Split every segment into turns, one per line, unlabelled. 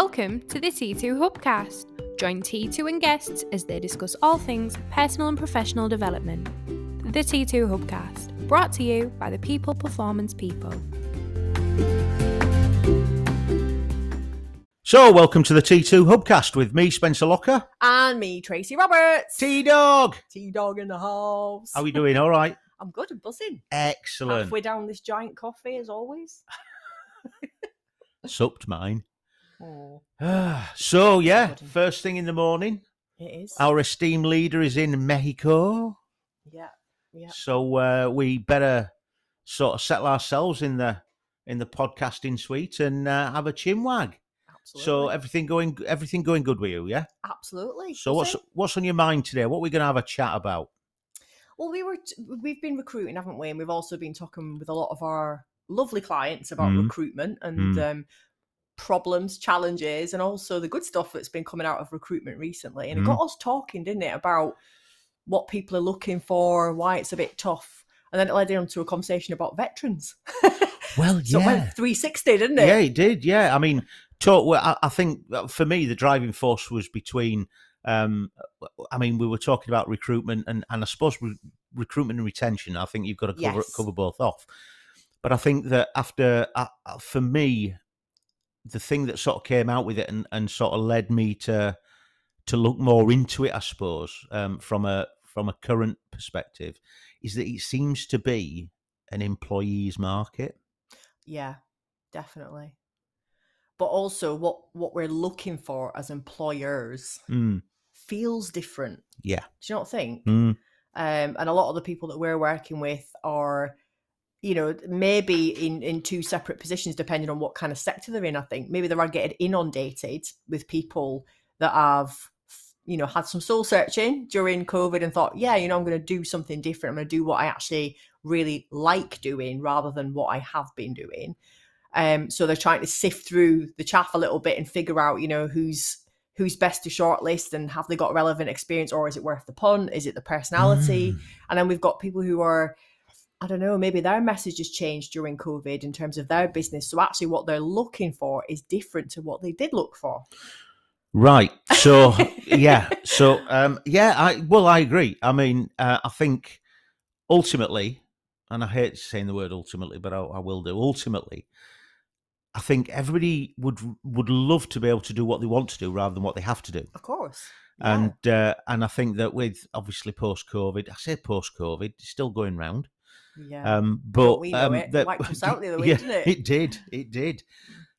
Welcome to the T2 Hubcast. Join T2 and guests as they discuss all things personal and professional development. The T2 Hubcast, brought to you by the People Performance People.
So, welcome to the T2 Hubcast with me, Spencer Locker.
And me, Tracy Roberts.
T Dog.
T Dog in the house.
How are we doing? All right.
I'm good and buzzing.
Excellent.
Halfway down this giant coffee, as always.
Supped mine.
Oh,
so, yeah, first thing in the morning,
it is.
our esteemed leader is in Mexico.
Yeah, yeah.
So, uh, we better sort of settle ourselves in the in the podcasting suite and uh, have a chin wag.
Absolutely.
So everything going everything going good with you, yeah?
absolutely.
So what's what's on your mind today? What are we going to have a chat about?
Well, we were t- we've been recruiting, haven't we? And we've also been talking with a lot of our lovely clients about
Mm.
recruitment and
Mm.
um, problems, challenges, and also the good stuff that's been coming out of recruitment recently. And
Mm.
it got us talking, didn't it, about what people are looking for, why it's a bit tough, and then it led into a conversation about veterans.
Well, yeah.
so it went 360, didn't it?
Yeah, it did. Yeah, I mean, talk. Well, I, I think uh, for me, the driving force was between. Um, I mean, we were talking about recruitment and, and I suppose re- recruitment and retention. I think you've got to cover
Yes.
cover both off. But I think that after, uh, uh, for me, the thing that sort of came out with it and, and sort of led me to to look more into it, I suppose, um, from a from a current perspective, is that it seems to be an employees market.
Yeah, definitely. But also, what what we're looking for as employers
Mm,
feels different.
yeah.
Do you not think?
Mm,
um, and a lot of the people that we're working with are you know maybe in in two separate positions depending on what kind of sector they're in i think. Maybe they're getting inundated with people that have you know had some soul searching during covid and thought yeah you know i'm going to do something different. I'm going to do what i actually really like doing rather than what i have been doing. Um so they're trying to sift through the chaff a little bit and figure out you know who's who's best to shortlist and have they got relevant experience or is it worth the punt? Is it the personality?
Mm.
and then we've got people who are, I don't know, maybe their message has changed during COVID in terms of their business. So actually, what they're looking for is different to what they did look for.
Right. So yeah. So um, yeah. I well, I agree. I mean, uh, I think ultimately, and I hate saying the word ultimately, but I, I will do. Ultimately, I think everybody would would love to be able to do what they want to do rather than what they have to do.
Of course. Yeah.
And uh, and I think that with obviously post COVID, I say post COVID, it's still going round.
Yeah.
Um, but
we
um,
it.
that-
Wiped us out the other week,
yeah,
didn't it?
It did. It did.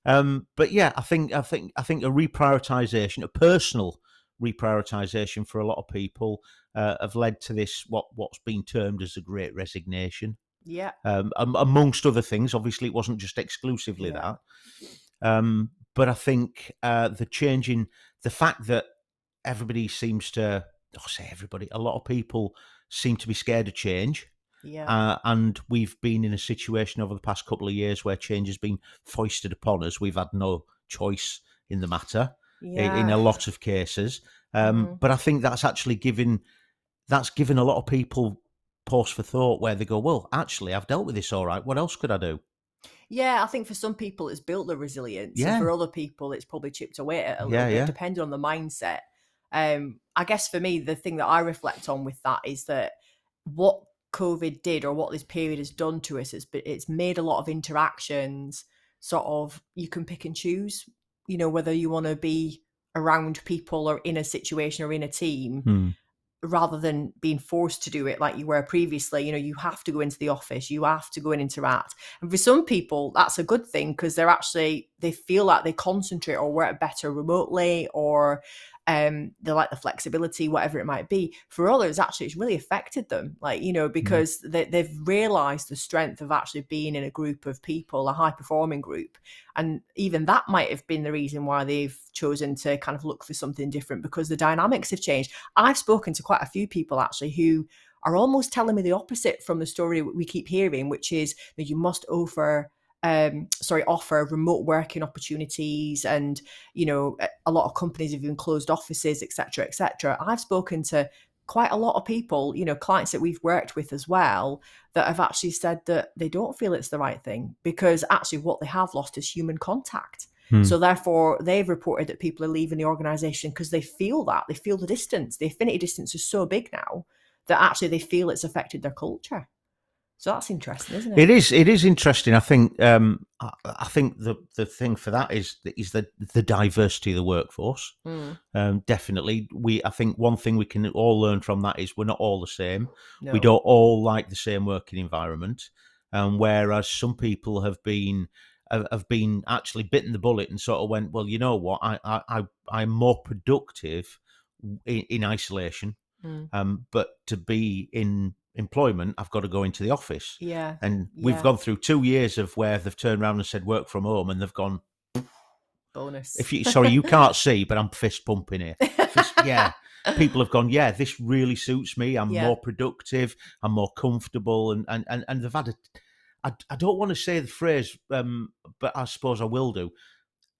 Um, but yeah, I think I think I think a reprioritization, a personal reprioritization for a lot of people, uh, have led to this what what's been termed as a great resignation.
yeah.
Um, amongst other things, obviously, it wasn't just exclusively
Yeah.
that. Um, but I think uh, the change in the fact that everybody seems to, I say everybody, a lot of people seem to be scared of change.
Yeah.
Uh, and we've been in a situation over the past couple of years where change has been foisted upon us. We've had no choice in the matter
yeah.
in a lot of cases. Um,
Mhm.
But I think that's actually given that's given a lot of people pause for thought where they go, well, actually, I've dealt with this all right. What else could I do?
Yeah, I think for some people it's built the resilience.
Yeah.
And for other people it's probably chipped away at a little
Yeah,
bit,
yeah.
depending on the mindset. Um, I guess for me, the thing that I reflect on with that is that what COVID did or what this period has done to us is but it's made a lot of interactions sort of you can pick and choose, you know, whether you want to be around people or in a situation or in a team
Hmm.
rather than being forced to do it like you were previously you know you have to go into the office you have to go and interact and for some people that's a good thing because they're actually they feel like they concentrate or work better remotely or um they like the flexibility whatever it might be for others actually it's really affected them like you know because they, they've realized the strength of actually being in a group of people a high performing group and even that might have been the reason why they've chosen to kind of look for something different because the dynamics have changed. I've spoken to quite a few people actually who are almost telling me the opposite from the story we keep hearing, which is that you must offer um sorry offer remote working opportunities and you know a- lot of companies have even closed offices etc etc i've spoken to quite a lot of people you know clients that we've worked with as well that have actually said that they don't feel it's the right thing because actually what they have lost is human contact
Hmm.
So therefore, they've reported that people are leaving the organisation because they feel that they feel the distance. The affinity distance is so big now that actually they feel it's affected their culture. So that's interesting, isn't it?
It is. It is interesting. I think. Um, I, I think the the thing for that is is the the diversity of the workforce.
Mm,
Um, definitely, we. I think one thing we can all learn from that is we're not all the same.
no.
We don't all like the same working environment. Um, whereas some people have been have, have been actually bitten the bullet and sort of went, well, you know what, I I, I I'm more productive in, in isolation.
Mm.
Um, but to be in employment, I've got to go into the office.
Yeah.
And we've
Yeah.
gone through two years of where they've turned around and said work from home, and they've gone.
Bonus.
If you sorry, you can't see, but I'm fist pumping here. Fist, yeah, people have gone. Yeah, this really suits me. I'm
Yeah.
more productive. I'm more comfortable, and and and, and they've had a. I, I don't want to say the phrase, um, but I suppose I will do.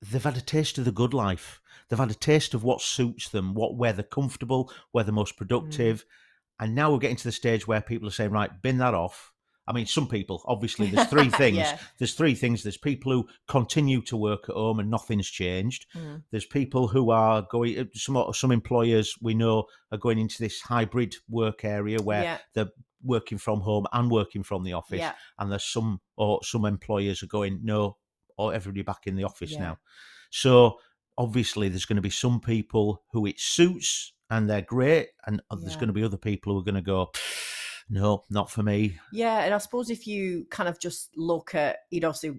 They've had a taste of the good life. They've had a taste of what suits them, what where they're comfortable, where they're most productive, and now we're getting to the stage where people are saying, right, bin that off. I mean, some people, obviously, there's three things.
Yeah.
There's three things. There's people who continue to work at home and nothing's changed.
Mm.
There's people who are going. uh, Some some employers we know are going into this hybrid work area where
yeah.
they're working from home and working from the office.
Yeah.
And there's some or some employers are going no, or everybody back in the office
Yeah.
now. So obviously, there's going to be some people who it suits and they're great, and there's going to be other people who are going to go, no, not for me.
Yeah, and I suppose if you kind of just look at, you know, so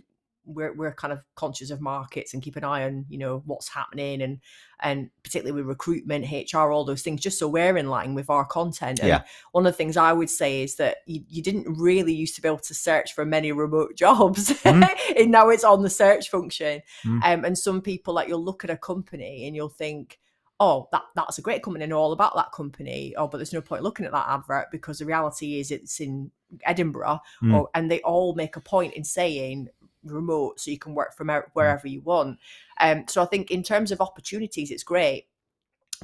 we're we're kind of conscious of markets and keep an eye on, you know, what's happening and and particularly with recruitment, HR, all those things, just so we're in line with our content. And
Yeah.
one of the things I would say is that you, you didn't really used to be able to search for many remote jobs,
Mm.
and now it's on the search function.
Mm.
Um, and some people like you'll look at a company and you'll think, oh, that that's a great company, I know all about that company. Oh, but there's no point looking at that advert because the reality is it's in Edinburgh,
Mm.
or and they all make a point in saying remote, so you can work from wherever you want. Um, so I think in terms of opportunities, it's great.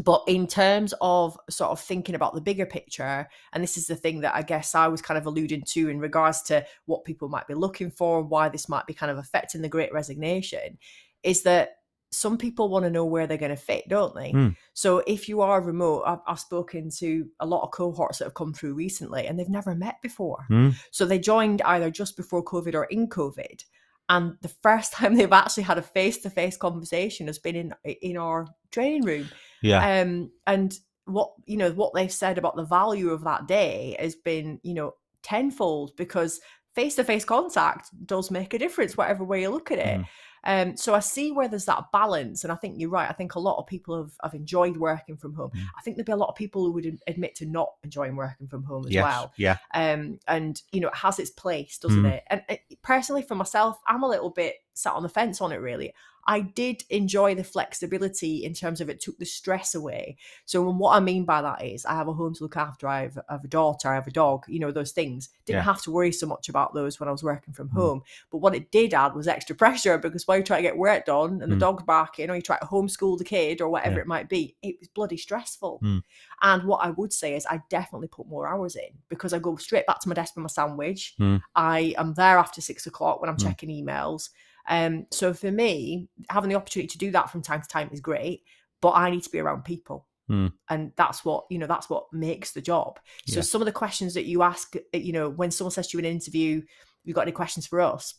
But in terms of sort of thinking about the bigger picture, and this is the thing that I guess I was kind of alluding to in regards to what people might be looking for and why this might be kind of affecting the great resignation, is that some people want to know where they're going to fit, don't they?
Mm.
So if you are remote, I've, I've spoken to a lot of cohorts that have come through recently and they've never met before.
Mm.
So they joined either just before COVID or in COVID. And the first time they've actually had a face to face conversation has been in in our training room.
Yeah.
Um, and what you know, what they've said about the value of that day has been, you know, tenfold because face to face contact does make a difference, whatever way you look at it.
Mm.
Um, so I see where there's that balance, and I think you're right. I think a lot of people have, have enjoyed working from home.
Mm.
I think there'd be a lot of people who would admit to not enjoying working from home as
yes.
well
Yeah.
um, and you know it has its place, doesn't
Mm.
it? And uh, personally, for myself, I'm a little bit sat on the fence on it. Really, I did enjoy the flexibility in terms of it took the stress away. So, what I mean by that is, I have a home to look after. I have, I have a daughter. I have a dog. You know those things. Didn't
Yeah.
have to worry so much about those when I was working from
Mm.
home. But what it did add was extra pressure because while you try to get work done and the
Mm.
dog's barking, or you try to homeschool the kid or whatever
Yeah.
it might be, it was bloody stressful.
Mm.
And what I would say is I definitely put more hours in because I go straight back to my desk with my sandwich.
Mm.
I am there after six o'clock when I'm
Mm.
checking emails. Um, so for me, having the opportunity to do that from time to time is great, but I need to be around people.
Mm.
And that's what, you know, that's what makes the job. So
Yeah.
some of the questions that you ask, uh, you know, when someone says to you in an interview, you got any questions for us?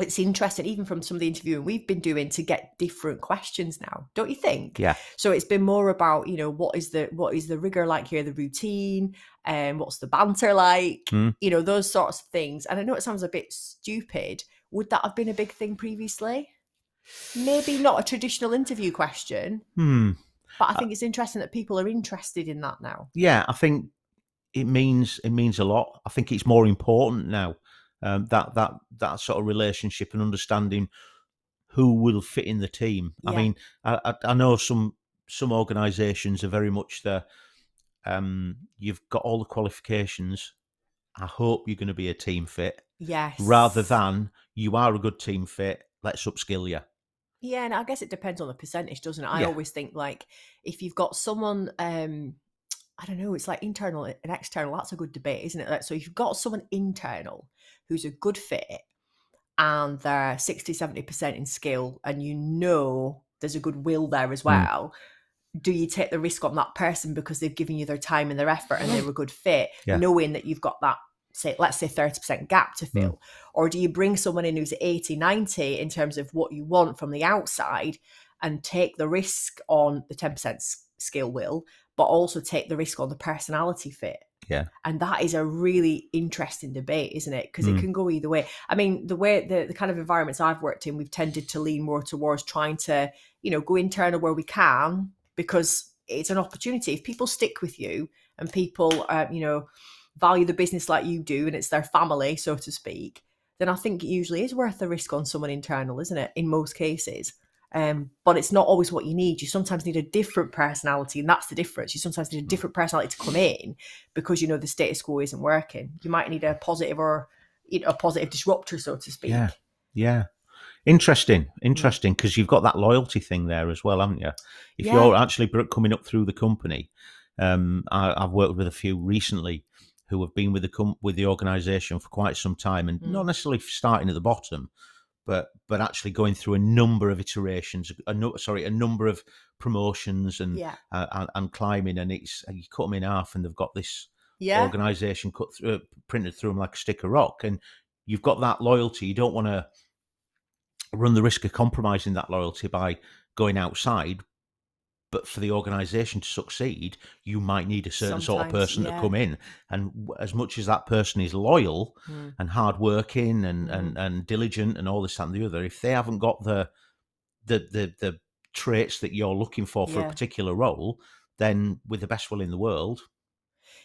It's interesting, even from some of the interviewing we've been doing, to get different questions now, don't you think?
Yeah.
So it's been more about, you know, what is the what is the rigor like here, the routine, and what's the banter like,
Mm.
you know, those sorts of things. And I know it sounds a bit stupid. Would that have been a big thing previously? Maybe not a traditional interview question,
Hmm.
but I think it's interesting that people are interested in that now.
yeah, I think it means it means a lot. I think it's more important now um, that that that sort of relationship and understanding who will fit in the team. I mean, I, I, I know some some organisations are very much the um, you've got all the qualifications. I hope you're going to be a team fit,
Yes.
rather than you are a good team fit. Let's upskill you.
Yeah, and I guess it depends on the percentage, doesn't it? I
Yeah.
always think like if you've got someone um I don't know, it's like internal and external, that's a good debate, isn't it? Like, so if you've got someone internal who's a good fit and they're 60, 70% in skill, and you know there's a good will there as well. Mm. Do you take the risk on that person because they've given you their time and their effort and they're a good fit, yeah. knowing that you've got that say let's say 30% gap to fill mm. or do you bring someone in who's 80 90 in terms of what you want from the outside and take the risk on the 10% skill will but also take the risk on the personality fit
yeah
and that is a really interesting debate isn't it because mm. it can go either way i mean the way the, the kind of environments i've worked in we've tended to lean more towards trying to you know go internal where we can because it's an opportunity if people stick with you and people uh, you know value the business like you do and it's their family, so to speak, then I think it usually is worth the risk on someone internal, isn't it? In most cases. Um, but it's not always what you need. You sometimes need a different personality, and that's the difference. You sometimes need a different personality to come in because you know the status quo isn't working. You might need a positive or you know, a positive disruptor, so to speak.
Yeah, yeah. Interesting, interesting, because you've got that loyalty thing there as well, haven't you? If yeah. you're actually coming up through the company, um, I, have worked with a few recently who have been with the com- with the organisation for quite some time and mm. not necessarily starting at the bottom, but but actually going through a number of iterations, a no, sorry, a number of promotions and,
yeah.
uh, and, and climbing, and it's you cut them in half, and they've got this yeah. organisation cut through, printed through them like a stick of rock, and you've got that loyalty. You don't want to run the risk of compromising that loyalty by going outside but for the organization to succeed you might need a certain Sometimes, sort of person yeah. to come in and as much as that person is loyal mm. and hardworking and, and and diligent and all this and the other if they haven't got the the the, the traits that you're looking for for yeah. a particular role then with the best will in the world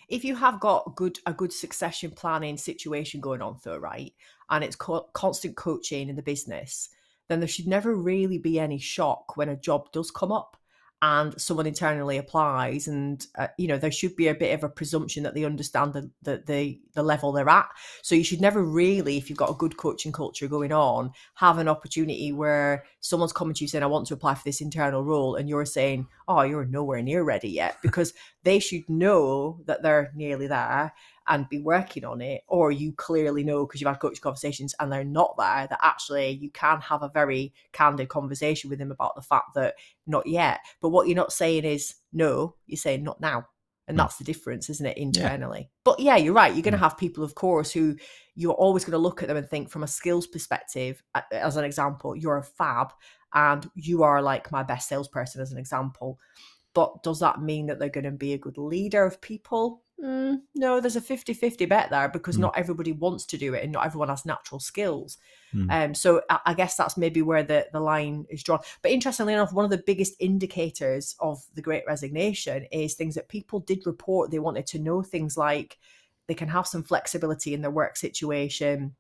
if you have got good a good succession planning situation going on though right and it's co- constant coaching in the business then there should never really be any shock when a job does come up and someone internally applies and uh, you know there should be a bit of a presumption that they understand the, the, the the level they're at. So you should never really if you've got a good coaching culture going on have an opportunity where someone's coming to you saying i want to apply for this internal role and you're saying oh you're nowhere near ready yet because they should know that they're nearly there and be working on it, or you clearly know because you've had coaching conversations and they're not there, that actually you can have a very candid conversation with them about the fact that not yet. But what you're not saying is no, you're saying not now. And that's the difference, isn't it, internally? Yeah. But yeah, you're right. You're going to mm. have people, of course, who you're always going to look at them and think from a skills perspective, as an example, you're a fab and you are like my best salesperson, as an example. But does that mean that they're going to be a good leader of people? Mm, no, there's a 50 50 bet there because mm. not everybody wants to do it and not everyone has natural skills. Mm. Um, so I, I, guess that's maybe where the, the line is drawn. But interestingly enough, one of the biggest indicators of the great resignation is things that people did report. They wanted to know things like they can have some flexibility in their work situation,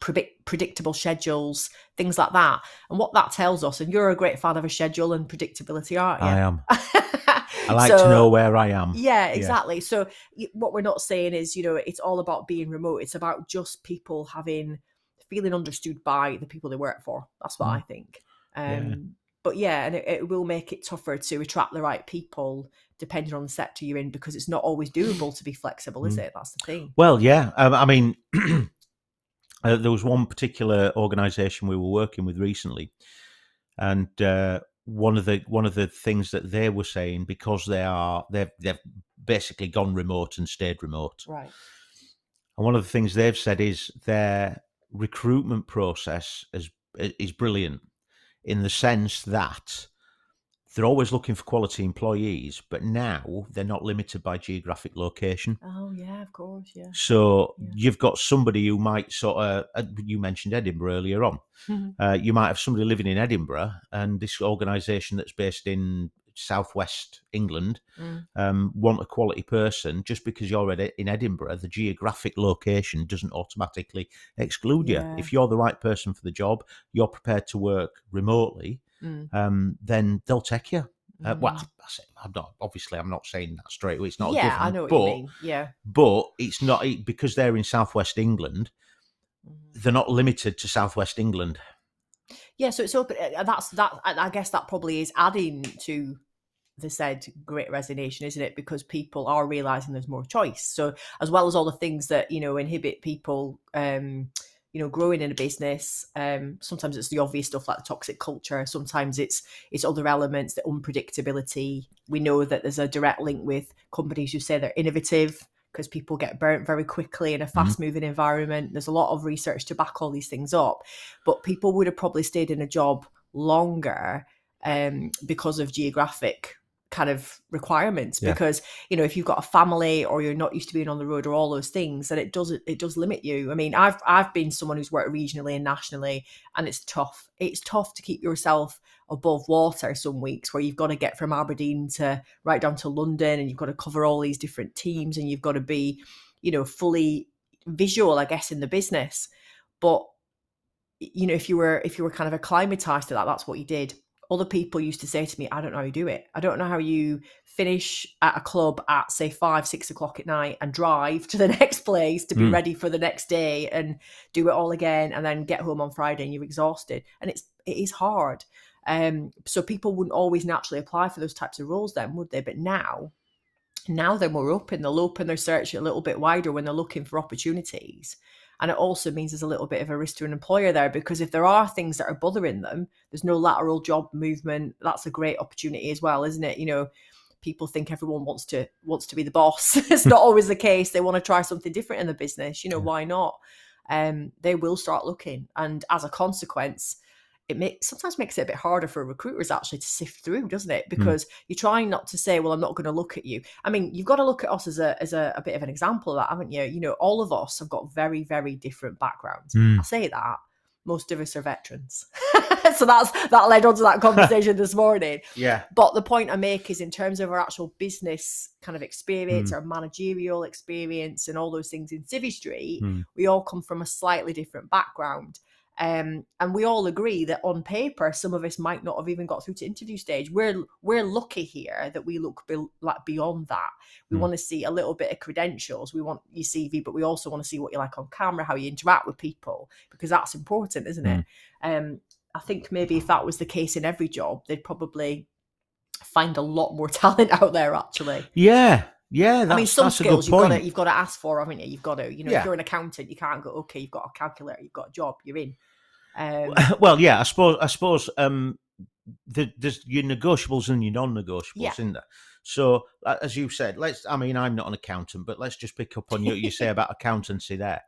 predict, predictable schedules, things like that. And what that tells us, and you're a great fan of a schedule and predictability, aren't you?
I am. I like so, to know where I am.
Yeah, exactly. Yeah. So what we're not saying is, you know, it's all about being remote. It's about just people having feeling understood by the people they work for. That's what mm. I think. Um, yeah. But yeah, and it, it, will make it tougher to attract the right people depending on the sector you're in because it's not always doable to be flexible, is mm. it? That's the thing.
Well, yeah. Um, I mean, uh, there was one particular organisation we were working with recently, and uh, one of the one of the things that they were saying because they are they've they've basically gone remote and stayed remote.
Right.
And one of the things they've said is their recruitment process is is brilliant in the sense that they're always looking for quality employees, but now they're not limited by geographic location.
Oh yeah, of course, yeah.
So yeah. you've got somebody who might sort of uh, you mentioned Edinburgh earlier on. Mm-hmm. Uh, you might have somebody living in Edinburgh, and this organisation that's based in southwest England mm. um, want a quality person. Just because you're in Edinburgh, the geographic location doesn't automatically exclude yeah. you. If you're the right person for the job, you're prepared to work remotely mm. um, then they'll take you. Uh, mm. Well, I'm not obviously I'm not saying that straight away. It's not.
Yeah, I know what but, you mean. Yeah,
but it's not because they're in southwest England. Mm. They're not limited to southwest England.
Yeah, so it's open. Uh, that's that. I guess that probably is adding to the said great resignation, isn't it? Because people are realizing there's more choice. So as well as all the things that you know inhibit people. um you know growing in a business um, sometimes it's the obvious stuff like the toxic culture sometimes it's it's other elements the unpredictability we know that there's a direct link with companies who say they're innovative because people get burnt very quickly in a
Mm-hmm.
fast moving environment there's a lot of research to back all these things up but people would have probably stayed in a job longer um, because of geographic kind of requirements
Yeah.
because you know if you've got a family or you're not used to being on the road or all those things then it does it does limit you. I mean i've i've been someone who's worked regionally and nationally and it's tough. It's tough to keep yourself above water some weeks where you've got to get from aberdeen to right down to london and you've got to cover all these different teams and you've got to be you know fully visual i guess in the business. But you know if you were if you were kind of acclimatized to that that's what you did other people used to say to me, I don't know how you do it. I don't know how you finish at a club at say five, six o'clock at night and drive to the next place to be
Mm.
ready for the next day and do it all again and then get home on Friday and you're exhausted. And it's it is hard. Um so people wouldn't always naturally apply for those types of roles then, would they? But now now they're more open. They'll open their search a little bit wider when they're looking for opportunities. And it also means there's a little bit of a risk to an employer there because if there are things that are bothering them, there's no lateral job movement. That's a great opportunity as well, isn't it? You know, people think everyone wants to wants to be the boss. it's not always the case. They want to try something different in the business. You know,
Yeah.
why not? Um, they will start looking, and as a consequence, it makes sometimes makes it a bit harder for recruiters actually to sift through, doesn't it? Because you're trying not to say, "Well, I'm not going to look at you." I mean, you've got to look at us as a as a, a bit of an example of that, haven't you? You know, all of us have got very very different backgrounds.
Mm.
I say that most of us are veterans, so that's that led on to that conversation this morning.
Yeah.
But the point I make is in terms of our actual business kind of experience, our managerial experience, and all those things in Civvy Street,
Mm.
we all come from a slightly different background. Um, and we all agree that on paper, some of us might not have even got through to interview stage. We're we're lucky here that we look be, like beyond that. We
Mm.
want to see a little bit of credentials. We want your CV, but we also want to see what you're like on camera, how you interact with people, because that's important, isn't it? Um, I think maybe if that was the case in every job, they'd probably find a lot more talent out there. Actually,
Yeah. Yeah. That's,
I mean, some
that's a good
skills you've got to you've got to ask for, haven't you? You've got to, you know,
Yeah.
if you're an accountant, you can't go, okay, you've got a calculator, you've got a job, you're in. Um,
well, yeah, I suppose. I suppose um, the, there's your negotiables and your non-negotiables,
Yeah.
isn't there? So, as you said, let's. I mean, I'm not an accountant, but let's just pick up on you. You say about accountancy there.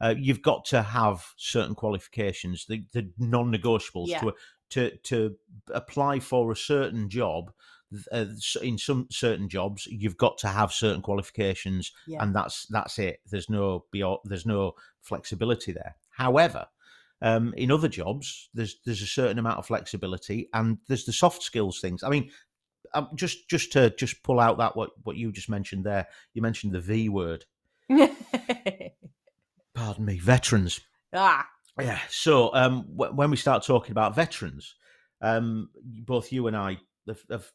Uh, you've got to have certain qualifications, the, the non-negotiables
Yeah.
to to to apply for a certain job. Uh, in some certain jobs, you've got to have certain qualifications,
yeah,
and that's that's it. There's no there's no flexibility there. However, um, in other jobs, there's there's a certain amount of flexibility, and there's the soft skills things. I mean, um, just just to just pull out that what what you just mentioned there. You mentioned the V word. Pardon me, veterans.
ah,
Yeah. So um, w- when we start talking about veterans, um, both you and I have, have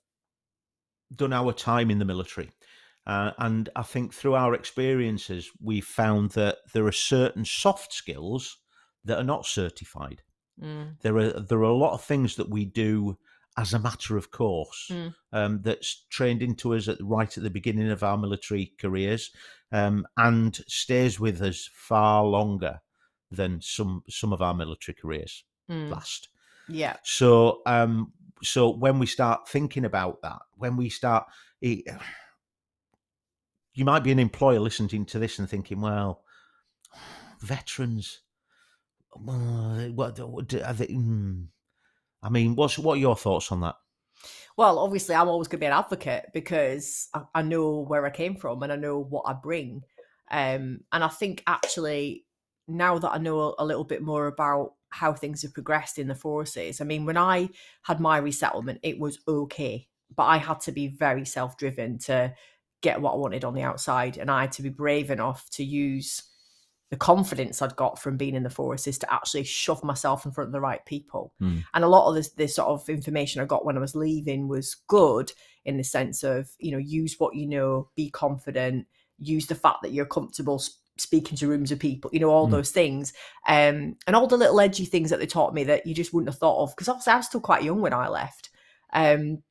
done our time in the military. Uh, and I think through our experiences, we've found that there are certain soft skills that are not certified.
mm,
There are there are a lot of things that we do as a matter of course
Mm.
um, that's trained into us at right at the beginning of our military careers um, and stays with us far longer than some some of our military careers
mm,
last.
yeah,
So um, so when we start thinking about that, when we start, it, you might be an employer listening to this and thinking, well, veterans. Uh, What what- are they, hmm. I mean, what's what are your thoughts on that?
Well, obviously, I'm always going to be an advocate because I, I know where I came from and I know what I bring. Um, and I think actually, now that I know a little bit more about how things have progressed in the forces, I mean, when I had my resettlement, it was okay, but I had to be very self driven to get what I wanted on the outside. And I had to be brave enough to use the confidence I'd got from being in the forest is to actually shove myself in front of the right people.
Hmm.
And a lot of this, this sort of information I got when I was leaving was good in the sense of, you know, use what you know, be confident, use the fact that you're comfortable speaking to rooms of people, you know, all
Hmm.
those things. Um, and all the little edgy things that they taught me that you just wouldn't have thought of. Because obviously I was still quite young when I left. Um,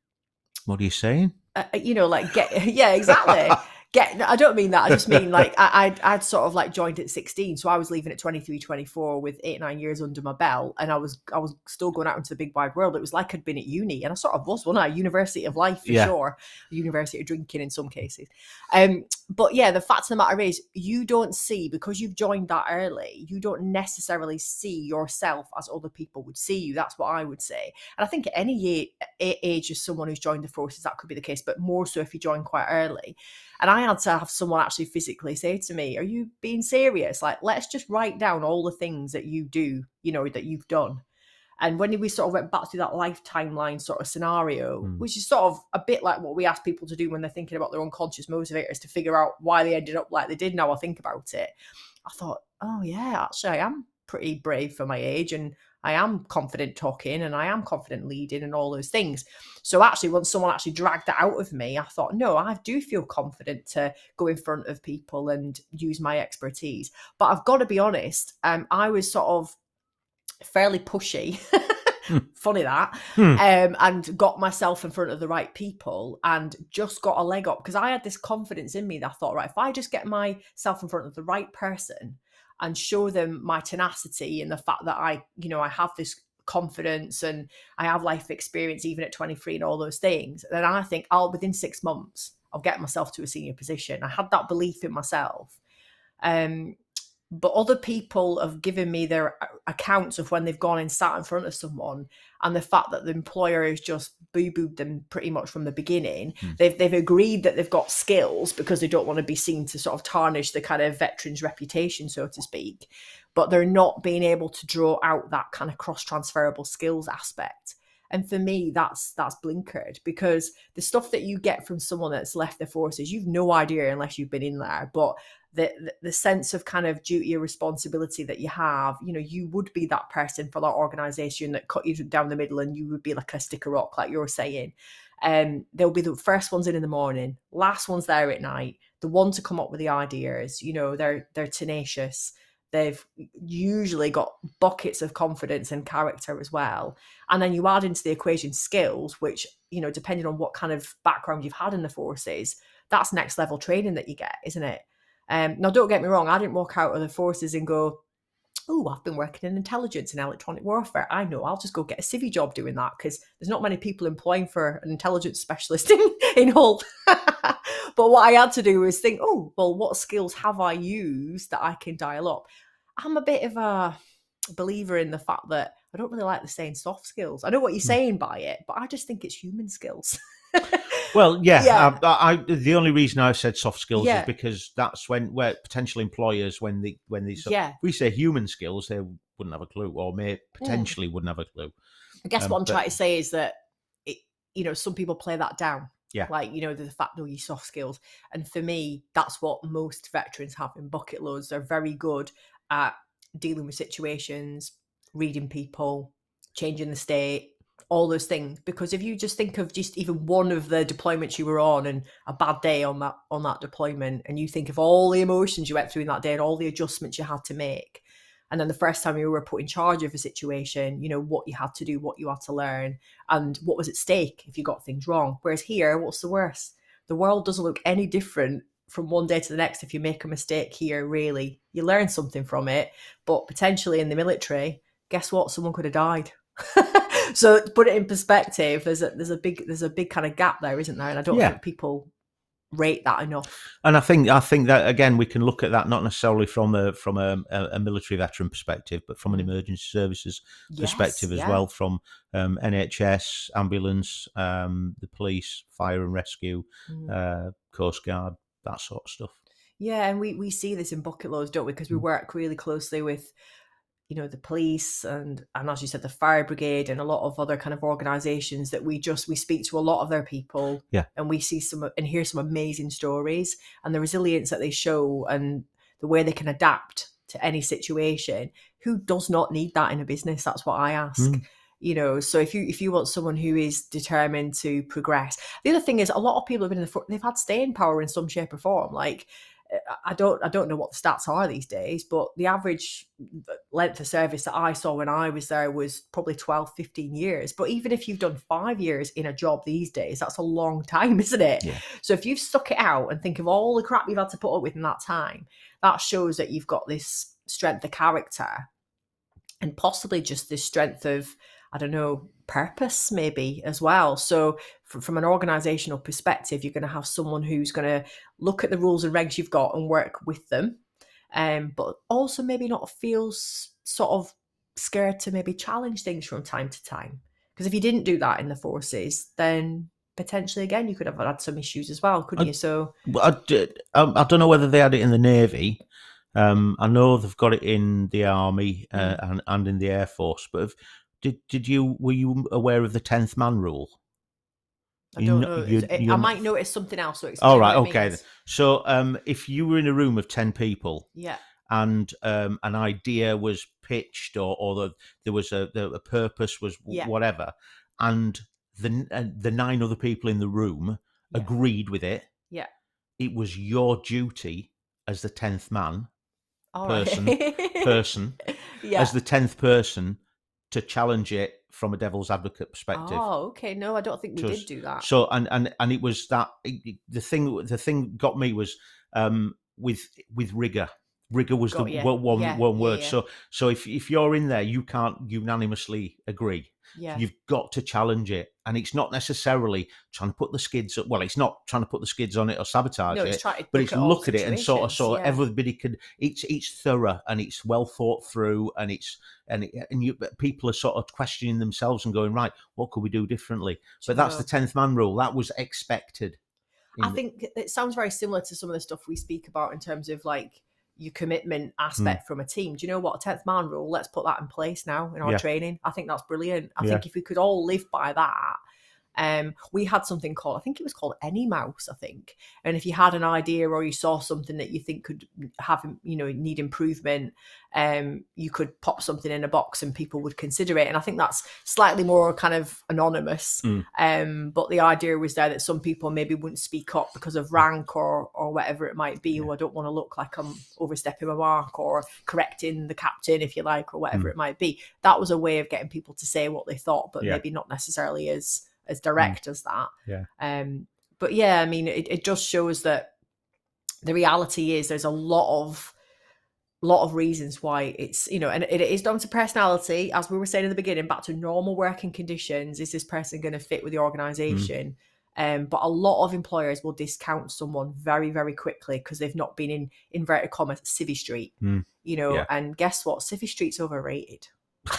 What are you saying?
uh, you know, like get, yeah, exactly. Get i don't mean that i just mean like I, I'd, I'd sort of like joined at 16 so i was leaving at 23 24 with eight nine years under my belt and i was i was still going out into the big wide world. It was like i'd been at uni and i sort of was one I? University of life for
Yeah.
sure. University of drinking in some cases. Um but yeah the fact of the matter is you don't see because you've joined that early you don't necessarily see yourself as other people would see you that's what i would say and i think at any age as someone who's joined the forces that could be the case but more so if you join quite early and I had to have someone actually physically say to me, Are you being serious? Like, let's just write down all the things that you do, you know, that you've done. And when we sort of went back through that life timeline sort of scenario,
Hmm.
which is sort of a bit like what we ask people to do when they're thinking about their unconscious motivators to figure out why they ended up like they did. Now I think about it, I thought, oh yeah, actually I am pretty brave for my age and I am confident talking and I am confident leading and all those things. So actually, once someone actually dragged that out of me, I thought, no, I do feel confident to go in front of people and use my expertise. But I've got to be honest, um, I was sort of fairly pushy. Funny that,
Hmm.
um, and got myself in front of the right people and just got a leg up because I had this confidence in me that I thought, right, if I just get myself in front of the right person and show them my tenacity and the fact that I, you know, I have this confidence and I have life experience even at 23 and all those things, then I think I'll within six months I'll get myself to a senior position. I had that belief in myself. Um, but other people have given me their accounts of when they've gone and sat in front of someone and the fact that the employer has just boo-booed them pretty much from the beginning
Hmm.
they've they've agreed that they've got skills because they don't want to be seen to sort of tarnish the kind of veteran's reputation so to speak but they're not being able to draw out that kind of cross transferable skills aspect and for me that's that's blinkered because the stuff that you get from someone that's left the forces you've no idea unless you've been in there but the, the sense of kind of duty or responsibility that you have you know you would be that person for that organization that cut you down the middle and you would be like a sticker rock like you're saying. Um they'll be the first ones in in the morning last ones there at night the one to come up with the ideas you know they're they're tenacious they've usually got buckets of confidence and character as well. And then you add into the equation skills which you know depending on what kind of background you've had in the forces that's next level training that you get isn't it? Um, now, don't get me wrong, I didn't walk out of the forces and go, Oh, I've been working in intelligence and electronic warfare. I know I'll just go get a civvy job doing that because there's not many people employing for an intelligence specialist in, in Hull. but what I had to do was think, Oh, well, what skills have I used that I can dial up? I'm a bit of a believer in the fact that I don't really like the saying soft skills. I know what you're hmm. saying by it, but I just think it's human skills.
Well, yeah,
Yeah.
I, I, the only reason I've said soft skills
Yeah.
is because that's when where potential employers when they when they so-
yeah.
we say human skills they wouldn't have a clue or may potentially wouldn't have a clue.
I guess
Um,
what I'm
but-
trying to say is that it, you know, some people play that down.
Yeah.
Like, you know, the fact that you soft skills. And for me, that's what most veterans have in bucket loads. They're very good at dealing with situations, reading people, changing the state, all those things. Because if you just think of just even one of the deployments you were on and a bad day on that on that deployment, and you think of all the emotions you went through in that day and all the adjustments you had to make, and then the first time you were put in charge of a situation, you know, what you had to do, what you had to learn, and what was at stake if you got things wrong. Whereas here, what's the worst? The world doesn't look any different from one day to the next if you make a mistake here, really. You learn something from it, but potentially in the military, guess what? Someone could have died. so to put it in perspective, there's a there's a big there's a big kind of gap there, isn't there? And I don't
Yeah.
think people rate that enough.
And I think I think that again we can look at that not necessarily from a from a, a, military veteran perspective, but from an emergency services perspective
Mm. Yes,
as
yeah.
well, from um, NHS, ambulance, um, the police, fire and rescue,
Mm.
uh, coast guard, that sort of stuff.
Yeah, and we we see this in bucket loads, don't we? Because we
Mm.
work really closely with, you know, the police and and as you said, the fire brigade and a lot of other kind of organisations that we just we speak to a lot of their people.
Yeah.
and we see some and hear some amazing stories and the resilience that they show and the way they can adapt to any situation. Who does not need that in a business? That's what I ask
Mm.
you know so if you if you want someone who is determined to progress the other thing is a lot of people have been in the they've had staying power in some shape or form like I don't I don't know what the stats are these days, but the average length of service that I saw when I was there was probably 12, 15 years. But even if you've done five years in a job these days, that's a long time, isn't it?
Yeah.
So if you've stuck it out and think of all the crap you've had to put up with in that time, that shows that you've got this strength of character and possibly just this strength of I don't know, purpose maybe as well. So, from, an organizational perspective, you're going to have someone who's going to look at the rules and regs you've got and work with them, um, but also maybe not feel sort of scared to maybe challenge things from time to time. Because if you didn't do that in the forces, then potentially again you could have had some issues as well, couldn't
I-
you? So,
Well, I, um, I don't know whether they had it in the navy. Um, I know they've got it in the army uh, and, and in the air force. But if, did did you were you aware of the tenth man rule?
I don't
kn-
know.
you-
I
you're not-
might notice something else. So
All right, okay. So, um, if you were in a room of ten people
Yeah.
and um, an idea was pitched or, or the, there was a, the, a purpose was
Yeah.
whatever, and the uh, the nine other people in the room
Yeah.
agreed with it,
Yeah.
it was your duty as the tenth man
All right.
person- person
yeah.
as the tenth person to challenge it from a devil's advocate perspective.
Oh, okay. No, I don't think we
Just-
did do that.
So and and and it was that it- the thing the thing got me was um with with rigor. Rigor was
Got
the
ya.
one one
Yeah,
one
yeah,
word.
yeah.
So so if if you're in there, you can't unanimously agree.
Yeah.
You've got to challenge it, and it's not necessarily trying to put the skids. Well, it's not trying to put the skids on it or sabotage
no,
it
it's trying to
but it's look at it and sort of so
yeah.
everybody can it's it's thorough and it's well thought through and it's and it, and you people are sort of questioning themselves and going right what could we do differently but that's the 10th man rule that was expected
I
in-
think it sounds very similar to some of the stuff we speak about in terms of like your commitment
Hmm.
aspect from a team. Do you know what? A 10th man rule, let's put that in place now in our
Yeah.
training. I think that's brilliant. I
Yeah.
think if we could all live by that, um, we had something called, I think it was called Anymouse, I think. And if you had an idea or you saw something that you think could have, you know, need improvement, um, you could pop something in a box and people would consider it. And I think that's slightly more kind of anonymous.
Mm.
Um, but the idea was there that some people maybe wouldn't speak up because of rank or or whatever it might be.
Yeah.
Or I don't want to look like I'm overstepping my mark or correcting the captain, if you like, or whatever
Mm.
it might be. That was a way of getting people to say what they thought, but
Yeah.
maybe not necessarily as as direct as that.
Yeah.
Um, but yeah, I mean, it, it just shows that the reality is there's a lot of lot of reasons why it's you know and it is down to personality as we were saying in the beginning back to normal working conditions is this person going to fit with the organization um but a lot of employers will discount someone very very quickly because they've not been in inverted commas civvy street
Mm.
you know
Yeah.
and guess what civvy street's overrated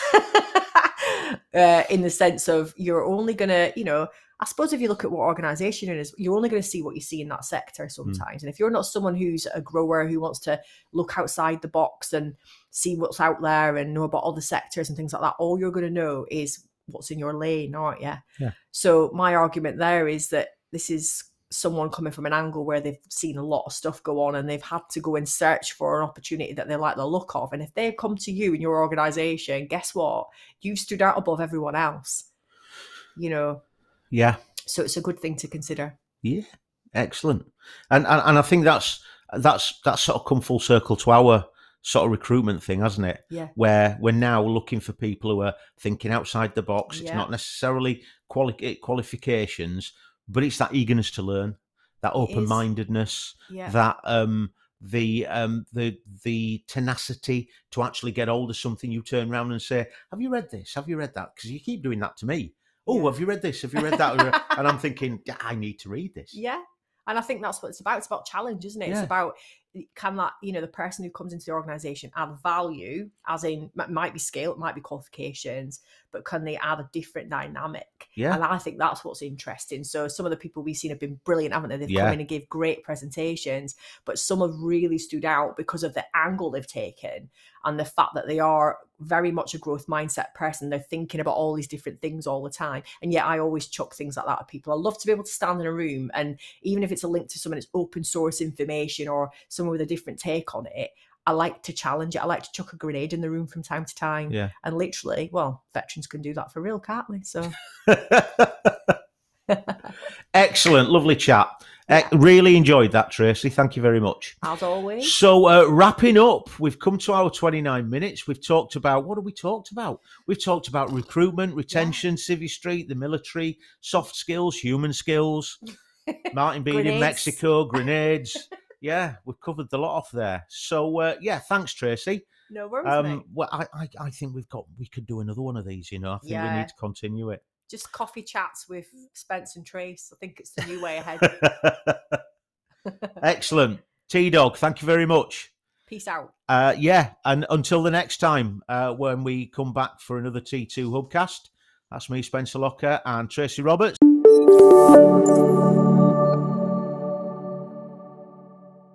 uh, in the sense of you're only gonna you know I suppose if you look at what organization it is, you're only going to see what you see in that sector sometimes. And if you're not someone who's a grower who wants to look outside the box and see what's out there and know about other sectors and things like that, all you're going to know is what's in your lane, aren't you?
Yeah.
So my argument there is that this is someone coming from an angle where they've seen a lot of stuff go on and they've had to go and search for an opportunity that they like the look of. And if they've come to you in your organization, guess what? You've stood out above everyone else. You know,
yeah
so it's a good thing to consider.
yeah excellent and, and and i think that's that's that's sort of come full circle to our sort of recruitment thing hasn't it
Yeah.
where we're now looking for people who are thinking outside the box. It's not necessarily quali- eh, qualifications, but it's that eagerness to learn, that open mindedness,
Yeah.
that um, the um, the the tenacity to actually get hold of something. You turn around and say, "Have you read this? Have you read that?" Because you keep doing that to me. Oh,
Yeah.
have you read this? Have you read that? and I'm thinking, I need to read this.
Yeah. And I think that's what it's about. It's about challenge, isn't it? It's about can that, you know, the person who comes into the organization add value, as in it might be scale, it might be qualifications, but can they add a different dynamic?
Yeah.
And I think that's what's interesting. So some of the people we've seen have been brilliant, haven't they? They've
Yeah.
come in and give great presentations, but some have really stood out because of the angle they've taken and the fact that they are very much a growth mindset person. They're thinking about all these different things all the time. And yet I always chuck things like that at people. I love to be able to stand in a room and even if it's a link to someone that's open source information or someone with a different take on it, I like to challenge it. I like to chuck a grenade in the room from time to time.
Yeah.
And literally, well, veterans can do that for real, can't they? So
Excellent, lovely chat. Uh, really enjoyed that, Tracy. Thank you very much.
As always.
So, uh, wrapping up, we've come to our 29 minutes. We've talked about what have we talked about? We've talked about recruitment, retention, Civvy Street, the military, soft skills, human skills, Martin being in Mexico, grenades. yeah, we've covered the lot off there. So, uh, yeah, thanks, Tracy.
No worries.
Um, well, I, I, I think we've got we could do another one of these. You know, I think we need to continue it.
Just coffee chats with Spence and Trace. I think it's the new way ahead.
Excellent, T Dog. Thank you very much.
Peace out.
Uh, yeah, and until the next time uh, when we come back for another T2 Hubcast, that's me, Spencer Locker, and Tracy Roberts.